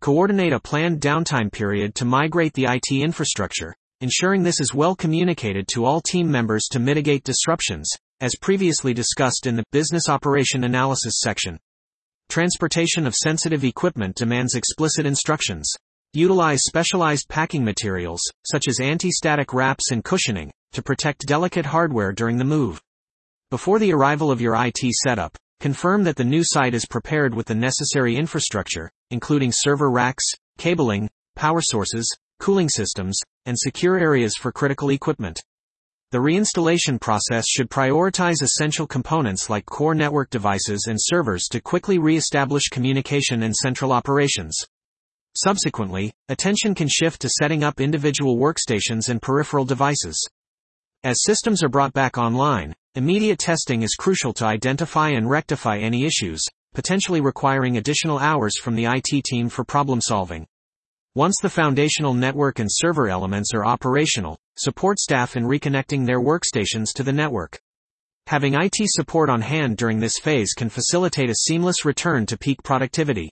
Coordinate a planned downtime period to migrate the IT infrastructure, ensuring this is well communicated to all team members to mitigate disruptions, as previously discussed in the Business Operation Analysis section. Transportation of sensitive equipment demands explicit instructions. Utilize specialized packing materials, such as anti-static wraps and cushioning, to protect delicate hardware during the move. Before the arrival of your IT setup, confirm that the new site is prepared with the necessary infrastructure, including server racks, cabling, power sources, cooling systems, and secure areas for critical equipment. The reinstallation process should prioritize essential components like core network devices and servers to quickly re-establish communication and central operations. Subsequently, attention can shift to setting up individual workstations and peripheral devices. As systems are brought back online, immediate testing is crucial to identify and rectify any issues, potentially requiring additional hours from the IT team for problem solving. Once the foundational network and server elements are operational, support staff in reconnecting their workstations to the network. Having IT support on hand during this phase can facilitate a seamless return to peak productivity.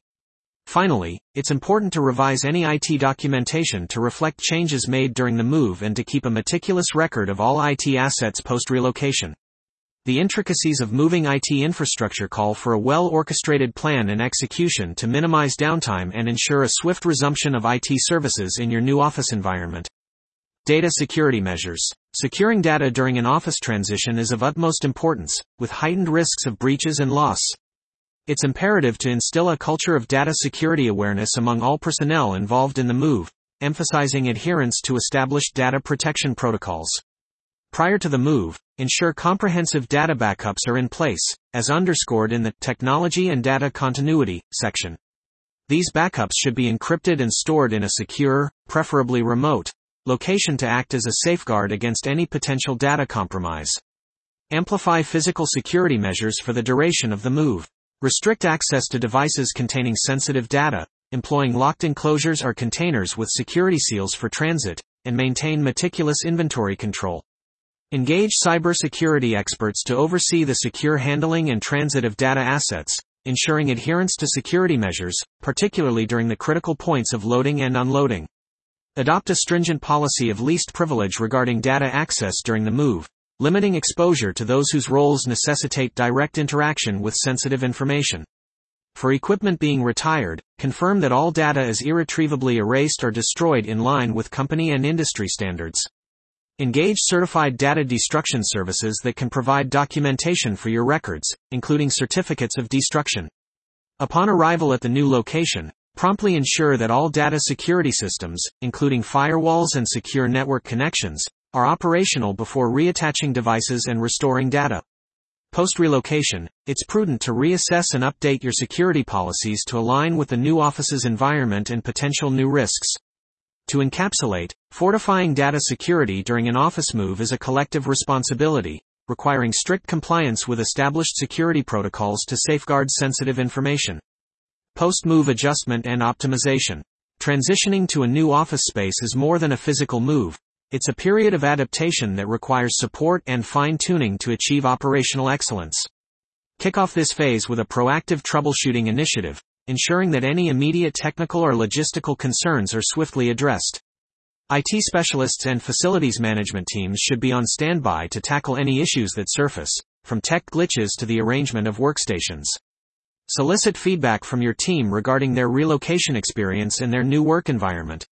Finally, it's important to revise any IT documentation to reflect changes made during the move and to keep a meticulous record of all IT assets post-relocation. The intricacies of moving IT infrastructure call for a well-orchestrated plan and execution to minimize downtime and ensure a swift resumption of IT services in your new office environment. Data security measures. Securing data during an office transition is of utmost importance, with heightened risks of breaches and loss. It's imperative to instill a culture of data security awareness among all personnel involved in the move, emphasizing adherence to established data protection protocols. Prior to the move, ensure comprehensive data backups are in place, as underscored in the Technology and Data Continuity section. These backups should be encrypted and stored in a secure, preferably remote, location to act as a safeguard against any potential data compromise. Amplify physical security measures for the duration of the move. Restrict access to devices containing sensitive data, employing locked enclosures or containers with security seals for transit, and maintain meticulous inventory control. Engage cybersecurity experts to oversee the secure handling and transit of data assets, ensuring adherence to security measures, particularly during the critical points of loading and unloading. Adopt a stringent policy of least privilege regarding data access during the move, limiting exposure to those whose roles necessitate direct interaction with sensitive information. For equipment being retired, confirm that all data is irretrievably erased or destroyed in line with company and industry standards. Engage certified data destruction services that can provide documentation for your records, including certificates of destruction. Upon arrival at the new location, promptly ensure that all data security systems, including firewalls and secure network connections, are operational before reattaching devices and restoring data. Post relocation, it's prudent to reassess and update your security policies to align with the new office's environment and potential new risks. To encapsulate, fortifying data security during an office move is a collective responsibility, requiring strict compliance with established security protocols to safeguard sensitive information. Post move adjustment and optimization. Transitioning to a new office space is more than a physical move, it's a period of adaptation that requires support and fine-tuning to achieve operational excellence. Kick off this phase with a proactive troubleshooting initiative, ensuring that any immediate technical or logistical concerns are swiftly addressed. IT specialists and facilities management teams should be on standby to tackle any issues that surface, from tech glitches to the arrangement of workstations. Solicit feedback from your team regarding their relocation experience and their new work environment.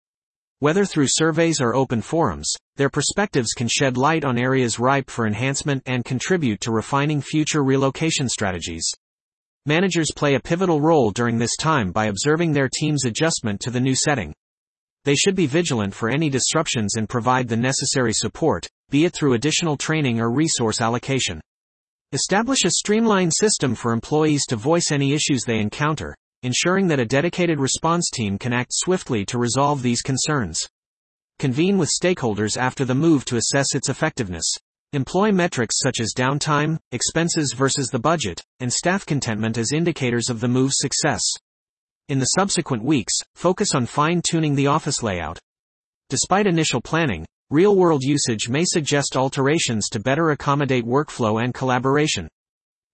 Whether through surveys or open forums, their perspectives can shed light on areas ripe for enhancement and contribute to refining future relocation strategies. Managers play a pivotal role during this time by observing their team's adjustment to the new setting. They should be vigilant for any disruptions and provide the necessary support, be it through additional training or resource allocation. Establish a streamlined system for employees to voice any issues they encounter, ensuring that a dedicated response team can act swiftly to resolve these concerns. Convene with stakeholders after the move to assess its effectiveness. Employ metrics such as downtime, expenses versus the budget, and staff contentment as indicators of the move's success. In the subsequent weeks, focus on fine tuning the office layout. Despite initial planning, real world usage may suggest alterations to better accommodate workflow and collaboration.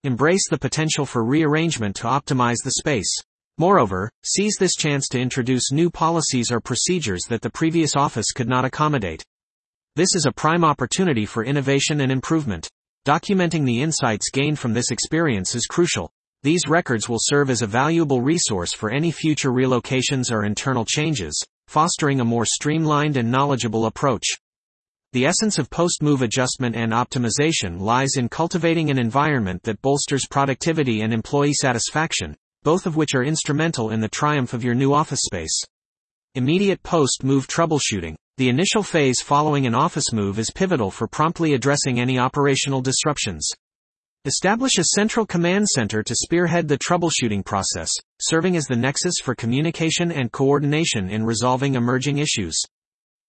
Embrace the potential for rearrangement to optimize the space. Moreover, seize this chance to introduce new policies or procedures that the previous office could not accommodate. This is a prime opportunity for innovation and improvement. Documenting the insights gained from this experience is crucial. These records will serve as a valuable resource for any future relocations or internal changes, fostering a more streamlined and knowledgeable approach. The essence of post-move adjustment and optimization lies in cultivating an environment that bolsters productivity and employee satisfaction, both of which are instrumental in the triumph of your new office space. Immediate post-move troubleshooting. The initial phase following an office move is pivotal for promptly addressing any operational disruptions. Establish a central command center to spearhead the troubleshooting process, serving as the nexus for communication and coordination in resolving emerging issues.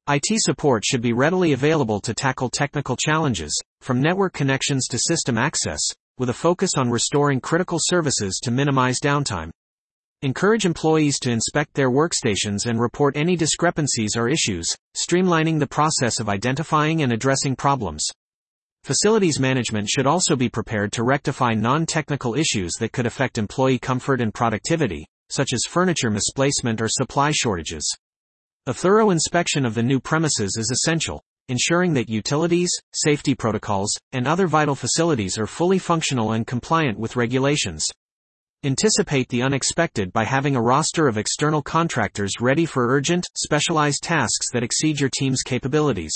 IT support should be readily available to tackle technical challenges, from network connections to system access, with a focus on restoring critical services to minimize downtime. Encourage employees to inspect their workstations and report any discrepancies or issues, streamlining the process of identifying and addressing problems. Facilities management should also be prepared to rectify non-technical issues that could affect employee comfort and productivity, such as furniture misplacement or supply shortages. A thorough inspection of the new premises is essential, ensuring that utilities, safety protocols, and other vital facilities are fully functional and compliant with regulations. Anticipate the unexpected by having a roster of external contractors ready for urgent, specialized tasks that exceed your team's capabilities.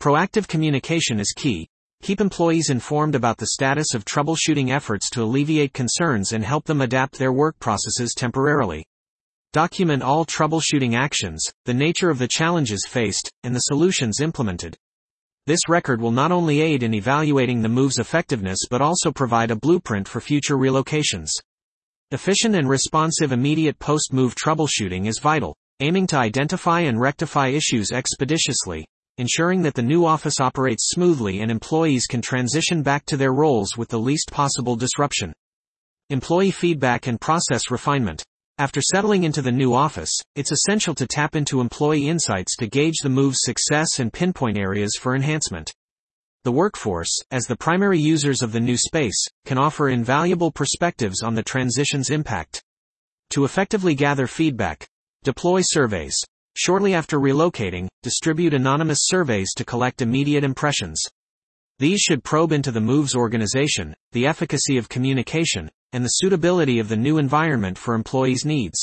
Proactive communication is key. Keep employees informed about the status of troubleshooting efforts to alleviate concerns and help them adapt their work processes temporarily. Document all troubleshooting actions, the nature of the challenges faced, and the solutions implemented. This record will not only aid in evaluating the move's effectiveness but also provide a blueprint for future relocations. Efficient and responsive immediate post-move troubleshooting is vital, aiming to identify and rectify issues expeditiously, ensuring that the new office operates smoothly and employees can transition back to their roles with the least possible disruption. Employee feedback and process refinement. After settling into the new office, it's essential to tap into employee insights to gauge the move's success and pinpoint areas for enhancement. The workforce, as the primary users of the new space, can offer invaluable perspectives on the transition's impact. To effectively gather feedback, deploy surveys. Shortly after relocating, distribute anonymous surveys to collect immediate impressions. These should probe into the move's organization, the efficacy of communication, and the suitability of the new environment for employees' needs.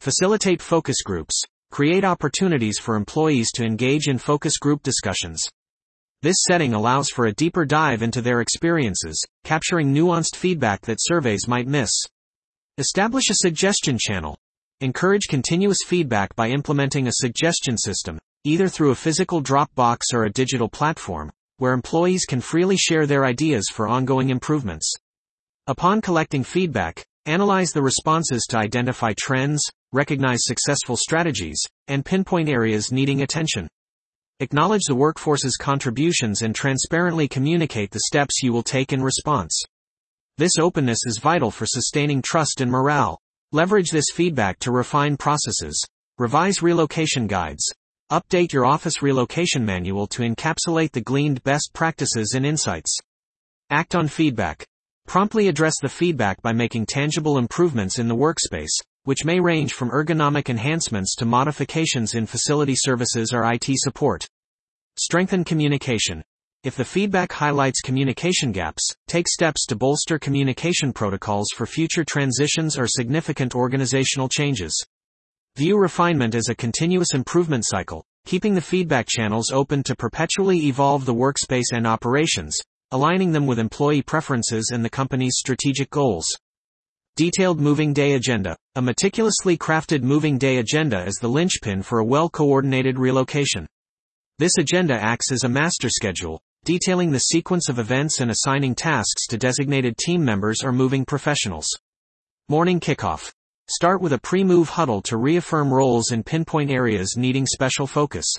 Facilitate focus groups. Create opportunities for employees to engage in focus group discussions. This setting allows for a deeper dive into their experiences, capturing nuanced feedback that surveys might miss. Establish a suggestion channel. Encourage continuous feedback by implementing a suggestion system, either through a physical Dropbox or a digital platform, where employees can freely share their ideas for ongoing improvements. Upon collecting feedback, analyze the responses to identify trends, recognize successful strategies, and pinpoint areas needing attention. Acknowledge the workforce's contributions and transparently communicate the steps you will take in response. This openness is vital for sustaining trust and morale. Leverage this feedback to refine processes. Revise relocation guides. Update your office relocation manual to encapsulate the gleaned best practices and insights. Act on feedback. Promptly address the feedback by making tangible improvements in the workspace, which may range from ergonomic enhancements to modifications in facility services or IT support. Strengthen communication. If the feedback highlights communication gaps, take steps to bolster communication protocols for future transitions or significant organizational changes. View refinement as a continuous improvement cycle, keeping the feedback channels open to perpetually evolve the workspace and operations, aligning them with employee preferences and the company's strategic goals. Detailed Moving Day Agenda. A meticulously crafted moving day agenda is the linchpin for a well-coordinated relocation. This agenda acts as a master schedule, detailing the sequence of events and assigning tasks to designated team members or moving professionals. Morning kickoff. Start with a pre-move huddle to reaffirm roles and pinpoint areas needing special focus.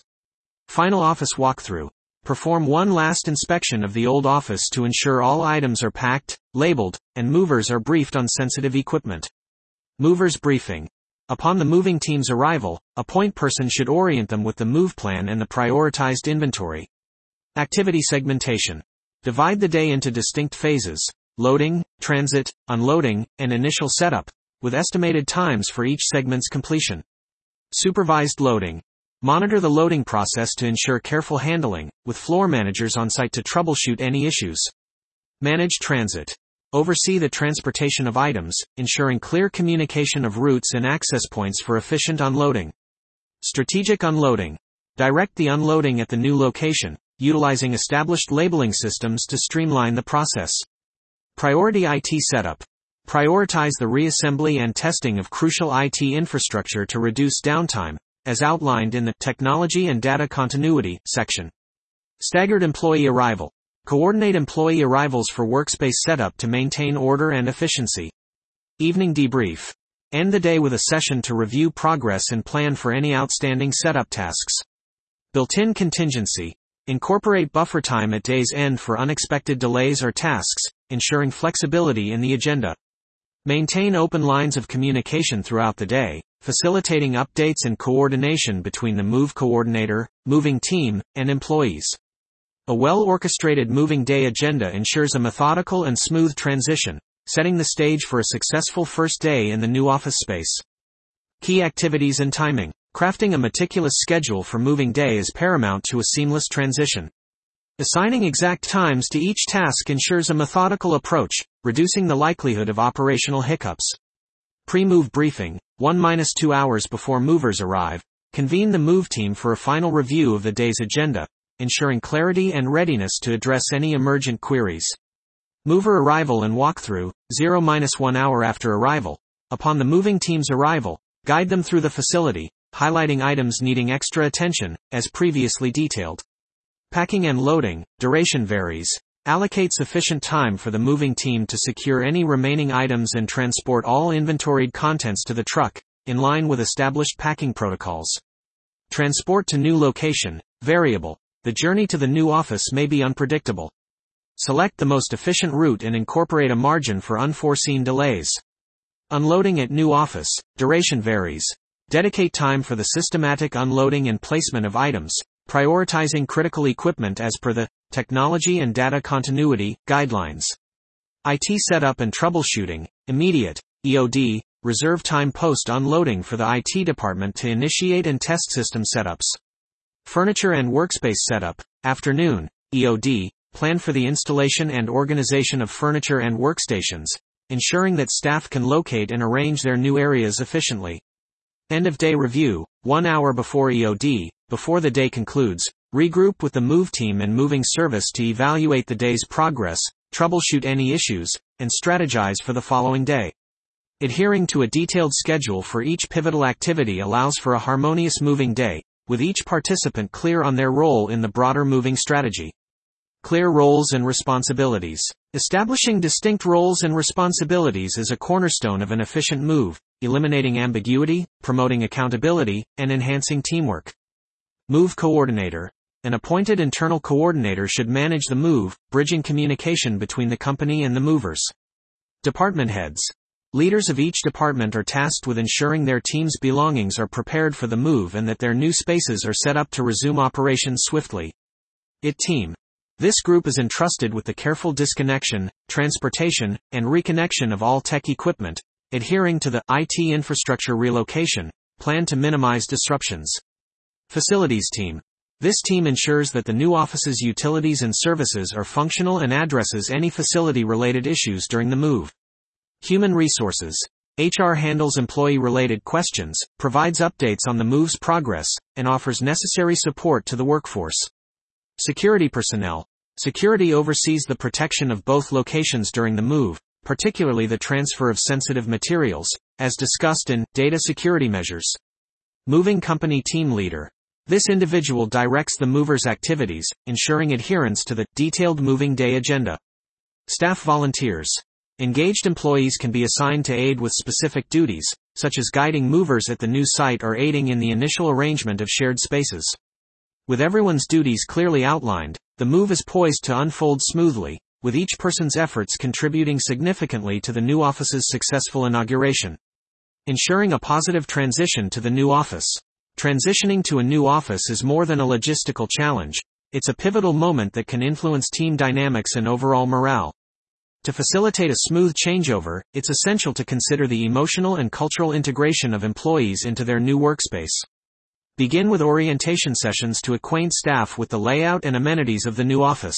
Final office walkthrough. Perform one last inspection of the old office to ensure all items are packed, labeled, and movers are briefed on sensitive equipment. Movers briefing. Upon the moving team's arrival, a point person should orient them with the move plan and the prioritized inventory. Activity segmentation. Divide the day into distinct phases, loading, transit, unloading, and initial setup, with estimated times for each segment's completion. Supervised loading. Monitor the loading process to ensure careful handling, with floor managers on site to troubleshoot any issues. Manage transit. Oversee the transportation of items, ensuring clear communication of routes and access points for efficient unloading. Strategic unloading. Direct the unloading at the new location, utilizing established labeling systems to streamline the process. Priority IT setup. Prioritize the reassembly and testing of crucial IT infrastructure to reduce downtime, as outlined in the Technology and Data Continuity section. Staggered employee arrival. Coordinate employee arrivals for workspace setup to maintain order and efficiency. Evening debrief. End the day with a session to review progress and plan for any outstanding setup tasks. Built-in contingency. Incorporate buffer time at day's end for unexpected delays or tasks, ensuring flexibility in the agenda. Maintain open lines of communication throughout the day, facilitating updates and coordination between the move coordinator, moving team, and employees. A well-orchestrated moving day agenda ensures a methodical and smooth transition, setting the stage for a successful first day in the new office space. Key activities and timing. Crafting a meticulous schedule for moving day is paramount to a seamless transition. Assigning exact times to each task ensures a methodical approach, reducing the likelihood of operational hiccups. Pre-move briefing, 1-2 hours before movers arrive, convene the move team for a final review of the day's agenda, ensuring clarity and readiness to address any emergent queries. Mover arrival and walkthrough, 0-1 hour after arrival. Upon the moving team's arrival, guide them through the facility, highlighting items needing extra attention, as previously detailed. Packing and loading, duration varies. Allocate sufficient time for the moving team to secure any remaining items and transport all inventoried contents to the truck, in line with established packing protocols. Transport to new location, variable. The journey to the new office may be unpredictable. Select the most efficient route and incorporate a margin for unforeseen delays. Unloading at new office, duration varies. Dedicate time for the systematic unloading and placement of items, prioritizing critical equipment as per the Technology and Data Continuity Guidelines. IT setup and troubleshooting, immediate, EOD, reserve time post unloading for the IT department to initiate and test system setups. Furniture and workspace setup, afternoon, EOD, plan for the installation and organization of furniture and workstations, ensuring that staff can locate and arrange their new areas efficiently. End of day review, one hour before EOD, before the day concludes, regroup with the move team and moving service to evaluate the day's progress, troubleshoot any issues, and strategize for the following day. Adhering to a detailed schedule for each pivotal activity allows for a harmonious moving day, with each participant clear on their role in the broader moving strategy. Clear roles and responsibilities. Establishing distinct roles and responsibilities is a cornerstone of an efficient move, eliminating ambiguity, promoting accountability, and enhancing teamwork. Move Coordinator. An appointed internal coordinator should manage the move, bridging communication between the company and the movers. Department heads. Leaders of each department are tasked with ensuring their team's belongings are prepared for the move and that their new spaces are set up to resume operations swiftly. IT team. This group is entrusted with the careful disconnection, transportation, and reconnection of all tech equipment, adhering to the IT infrastructure relocation plan to minimize disruptions. Facilities team. This team ensures that the new office's utilities and services are functional and addresses any facility related issues during the move. Human resources. HR handles employee related questions, provides updates on the move's progress, and offers necessary support to the workforce. Security personnel. Security oversees the protection of both locations during the move, particularly the transfer of sensitive materials, as discussed in Data Security Measures. Moving Company Team Leader. This individual directs the mover's activities, ensuring adherence to the detailed moving day agenda. Staff volunteers. Engaged employees can be assigned to aid with specific duties, such as guiding movers at the new site or aiding in the initial arrangement of shared spaces. With everyone's duties clearly outlined, the move is poised to unfold smoothly, with each person's efforts contributing significantly to the new office's successful inauguration. Ensuring a positive transition to the new office. Transitioning to a new office is more than a logistical challenge, it's a pivotal moment that can influence team dynamics and overall morale. To facilitate a smooth changeover, it's essential to consider the emotional and cultural integration of employees into their new workspace. Begin with orientation sessions to acquaint staff with the layout and amenities of the new office.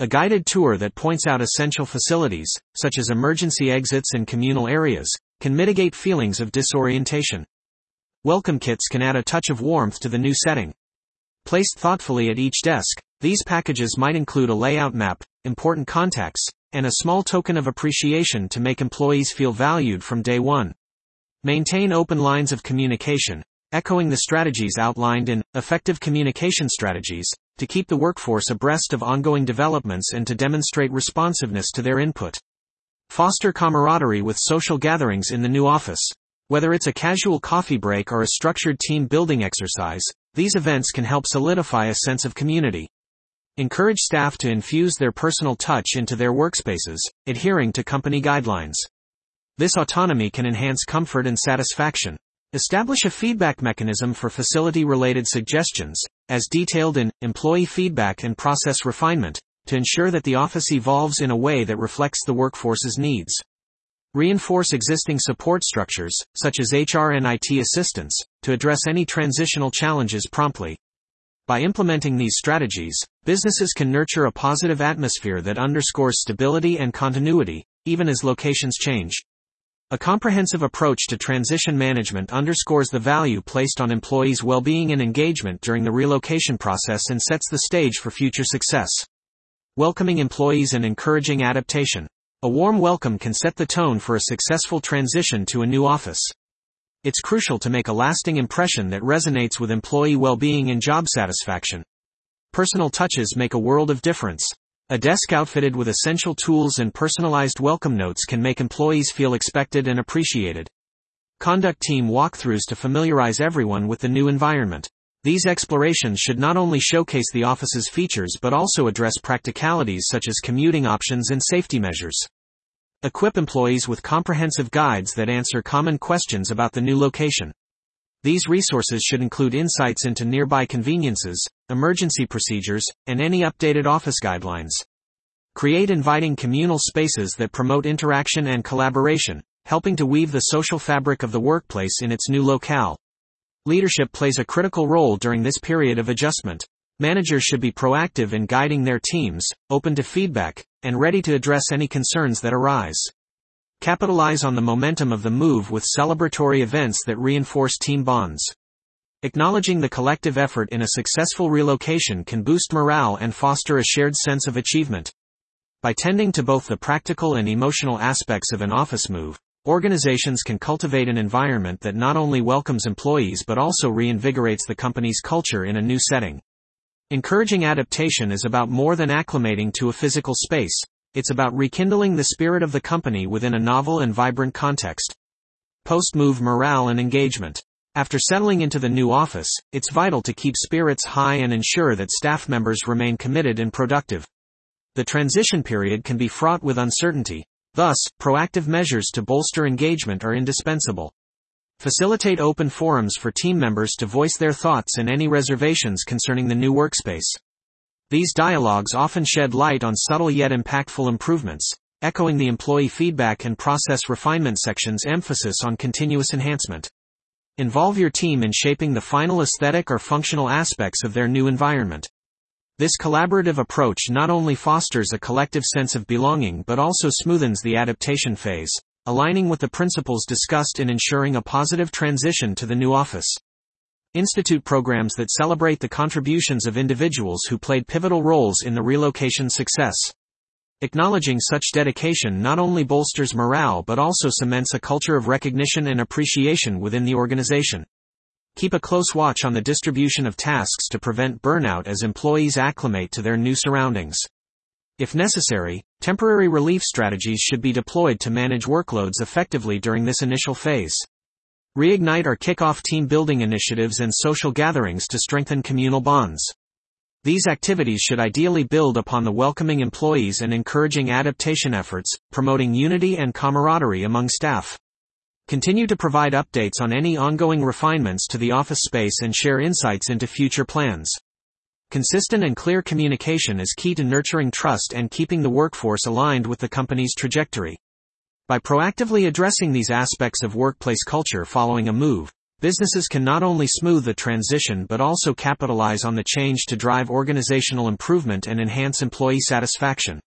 A guided tour that points out essential facilities, such as emergency exits and communal areas, can mitigate feelings of disorientation. Welcome kits can add a touch of warmth to the new setting. Placed thoughtfully at each desk, these packages might include a layout map, important contacts, and a small token of appreciation to make employees feel valued from day one. Maintain open lines of communication, echoing the strategies outlined in Effective Communication Strategies, to keep the workforce abreast of ongoing developments and to demonstrate responsiveness to their input. Foster camaraderie with social gatherings in the new office. Whether it's a casual coffee break or a structured team building exercise, these events can help solidify a sense of community. Encourage staff to infuse their personal touch into their workspaces, adhering to company guidelines. This autonomy can enhance comfort and satisfaction. Establish a feedback mechanism for facility related suggestions, as detailed in Employee Feedback and Process Refinement, to ensure that the office evolves in a way that reflects the workforce's needs. Reinforce existing support structures, such as HR and IT assistance, to address any transitional challenges promptly. By implementing these strategies, businesses can nurture a positive atmosphere that underscores stability and continuity, even as locations change. A comprehensive approach to transition management underscores the value placed on employees' well-being and engagement during the relocation process and sets the stage for future success. Welcoming employees and encouraging adaptation. A warm welcome can set the tone for a successful transition to a new office. It's crucial to make a lasting impression that resonates with employee well-being and job satisfaction. Personal touches make a world of difference. A desk outfitted with essential tools and personalized welcome notes can make employees feel expected and appreciated. Conduct team walkthroughs to familiarize everyone with the new environment. These explorations should not only showcase the office's features but also address practicalities such as commuting options and safety measures. Equip employees with comprehensive guides that answer common questions about the new location. These resources should include insights into nearby conveniences, emergency procedures, and any updated office guidelines. Create inviting communal spaces that promote interaction and collaboration, helping to weave the social fabric of the workplace in its new locale. Leadership plays a critical role during this period of adjustment. Managers should be proactive in guiding their teams, open to feedback, and ready to address any concerns that arise. Capitalize on the momentum of the move with celebratory events that reinforce team bonds. Acknowledging the collective effort in a successful relocation can boost morale and foster a shared sense of achievement. By tending to both the practical and emotional aspects of an office move, Organizations can cultivate an environment that not only welcomes employees but also reinvigorates the company's culture in a new setting. Encouraging adaptation is about more than acclimating to a physical space. It's about rekindling the spirit of the company within a novel and vibrant context. Post-move morale and engagement. After settling into the new office, it's vital to keep spirits high and ensure that staff members remain committed and productive. The transition period can be fraught with uncertainty, Thus, proactive measures to bolster engagement are indispensable. Facilitate open forums for team members to voice their thoughts and any reservations concerning the new workspace. These dialogues often shed light on subtle yet impactful improvements, echoing the employee feedback and process refinement section's emphasis on continuous enhancement. Involve your team in shaping the final aesthetic or functional aspects of their new environment. This collaborative approach not only fosters a collective sense of belonging but also smoothens the adaptation phase, aligning with the principles discussed in ensuring a positive transition to the new office. Institute programs that celebrate the contributions of individuals who played pivotal roles in the relocation success. Acknowledging such dedication not only bolsters morale but also cements a culture of recognition and appreciation within the organization. Keep a close watch on the distribution of tasks to prevent burnout as employees acclimate to their new surroundings. If necessary, temporary relief strategies should be deployed to manage workloads effectively during this initial phase. Reignite or kick off team building initiatives and social gatherings to strengthen communal bonds. These activities should ideally build upon the welcoming employees and encouraging adaptation efforts, promoting unity and camaraderie among staff. Continue to provide updates on any ongoing refinements to the office space and share insights into future plans. Consistent and clear communication is key to nurturing trust and keeping the workforce aligned with the company's trajectory. By proactively addressing these aspects of workplace culture following a move, businesses can not only smooth the transition but also capitalize on the change to drive organizational improvement and enhance employee satisfaction.